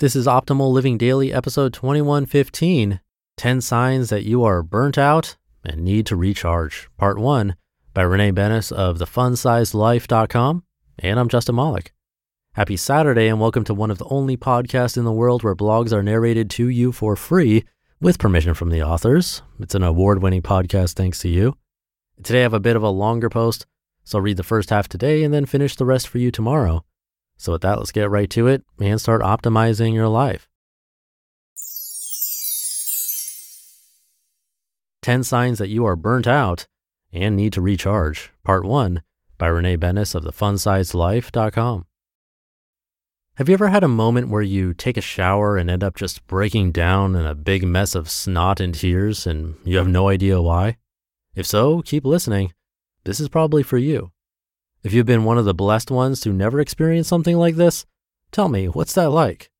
This is Optimal Living Daily, episode 2115 10 Signs That You Are Burnt Out and Need to Recharge, part one by Renee Benes of thefunsizedlife.com. And I'm Justin Malik. Happy Saturday and welcome to one of the only podcasts in the world where blogs are narrated to you for free with permission from the authors. It's an award winning podcast thanks to you. Today I have a bit of a longer post, so I'll read the first half today and then finish the rest for you tomorrow. So, with that, let's get right to it and start optimizing your life. 10 Signs That You Are Burnt Out and Need to Recharge, Part 1 by Renee Benes of thefunsizedlife.com. Have you ever had a moment where you take a shower and end up just breaking down in a big mess of snot and tears and you have no idea why? If so, keep listening. This is probably for you. If you've been one of the blessed ones to never experience something like this, tell me, what's that like?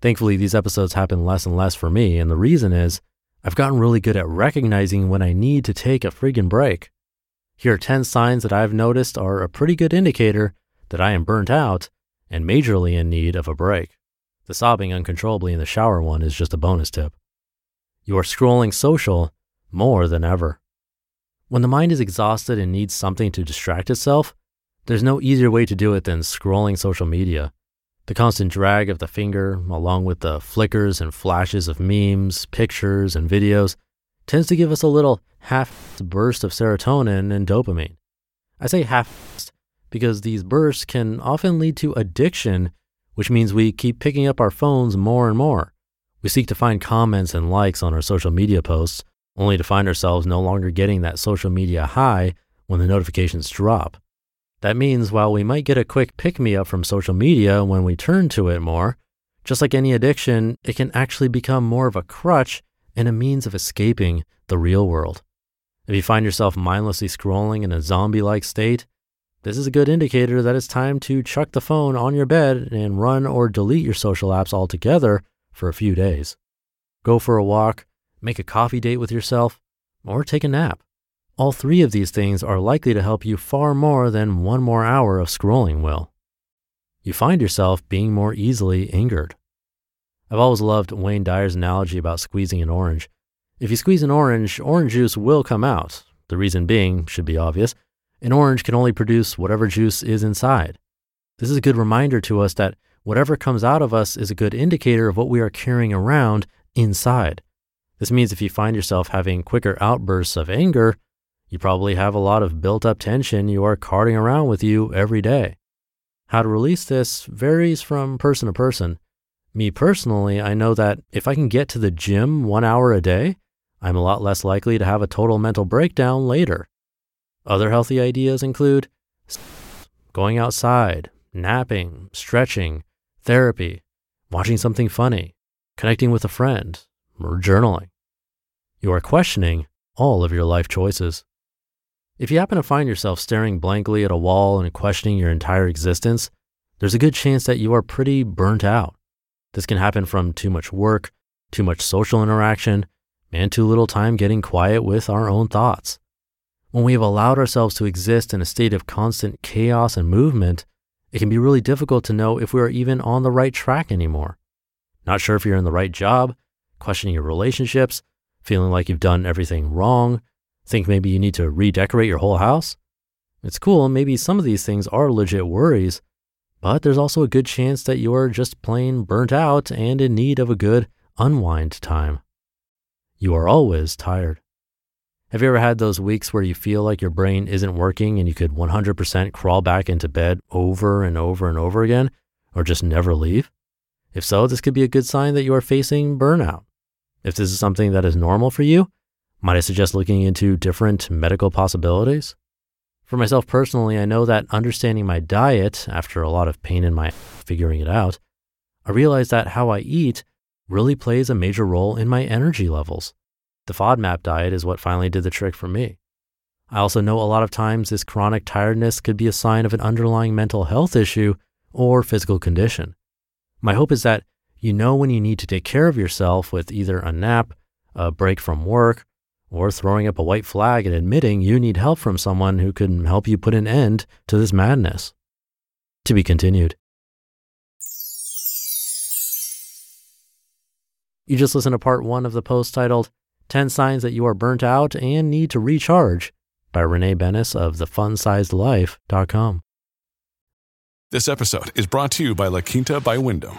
Thankfully, these episodes happen less and less for me, and the reason is I've gotten really good at recognizing when I need to take a friggin' break. Here are 10 signs that I've noticed are a pretty good indicator that I am burnt out and majorly in need of a break. The sobbing uncontrollably in the shower one is just a bonus tip. You are scrolling social more than ever. When the mind is exhausted and needs something to distract itself, there's no easier way to do it than scrolling social media. The constant drag of the finger, along with the flickers and flashes of memes, pictures, and videos, tends to give us a little half burst of serotonin and dopamine. I say half because these bursts can often lead to addiction, which means we keep picking up our phones more and more. We seek to find comments and likes on our social media posts, only to find ourselves no longer getting that social media high when the notifications drop. That means while we might get a quick pick me up from social media when we turn to it more, just like any addiction, it can actually become more of a crutch and a means of escaping the real world. If you find yourself mindlessly scrolling in a zombie like state, this is a good indicator that it's time to chuck the phone on your bed and run or delete your social apps altogether for a few days. Go for a walk, make a coffee date with yourself, or take a nap. All three of these things are likely to help you far more than one more hour of scrolling will. You find yourself being more easily angered. I've always loved Wayne Dyer's analogy about squeezing an orange. If you squeeze an orange, orange juice will come out. The reason being should be obvious. An orange can only produce whatever juice is inside. This is a good reminder to us that whatever comes out of us is a good indicator of what we are carrying around inside. This means if you find yourself having quicker outbursts of anger, you probably have a lot of built up tension you are carting around with you every day. How to release this varies from person to person. Me personally, I know that if I can get to the gym one hour a day, I'm a lot less likely to have a total mental breakdown later. Other healthy ideas include going outside, napping, stretching, therapy, watching something funny, connecting with a friend, or journaling. You are questioning all of your life choices. If you happen to find yourself staring blankly at a wall and questioning your entire existence, there's a good chance that you are pretty burnt out. This can happen from too much work, too much social interaction, and too little time getting quiet with our own thoughts. When we have allowed ourselves to exist in a state of constant chaos and movement, it can be really difficult to know if we are even on the right track anymore. Not sure if you're in the right job, questioning your relationships, feeling like you've done everything wrong, Think maybe you need to redecorate your whole house? It's cool, maybe some of these things are legit worries, but there's also a good chance that you're just plain burnt out and in need of a good unwind time. You are always tired. Have you ever had those weeks where you feel like your brain isn't working and you could 100% crawl back into bed over and over and over again, or just never leave? If so, this could be a good sign that you are facing burnout. If this is something that is normal for you, might I suggest looking into different medical possibilities? For myself personally, I know that understanding my diet after a lot of pain in my figuring it out, I realized that how I eat really plays a major role in my energy levels. The FODMAP diet is what finally did the trick for me. I also know a lot of times this chronic tiredness could be a sign of an underlying mental health issue or physical condition. My hope is that you know when you need to take care of yourself with either a nap, a break from work, or throwing up a white flag and admitting you need help from someone who can help you put an end to this madness. To be continued. You just listened to part one of the post titled 10 Signs That You Are Burnt Out and Need to Recharge by Renee Benes of thefunsizedlife.com. This episode is brought to you by La Quinta by Wyndham.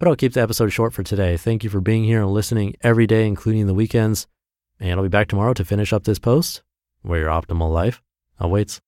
but I'll keep the episode short for today. Thank you for being here and listening every day, including the weekends. And I'll be back tomorrow to finish up this post where your optimal life awaits.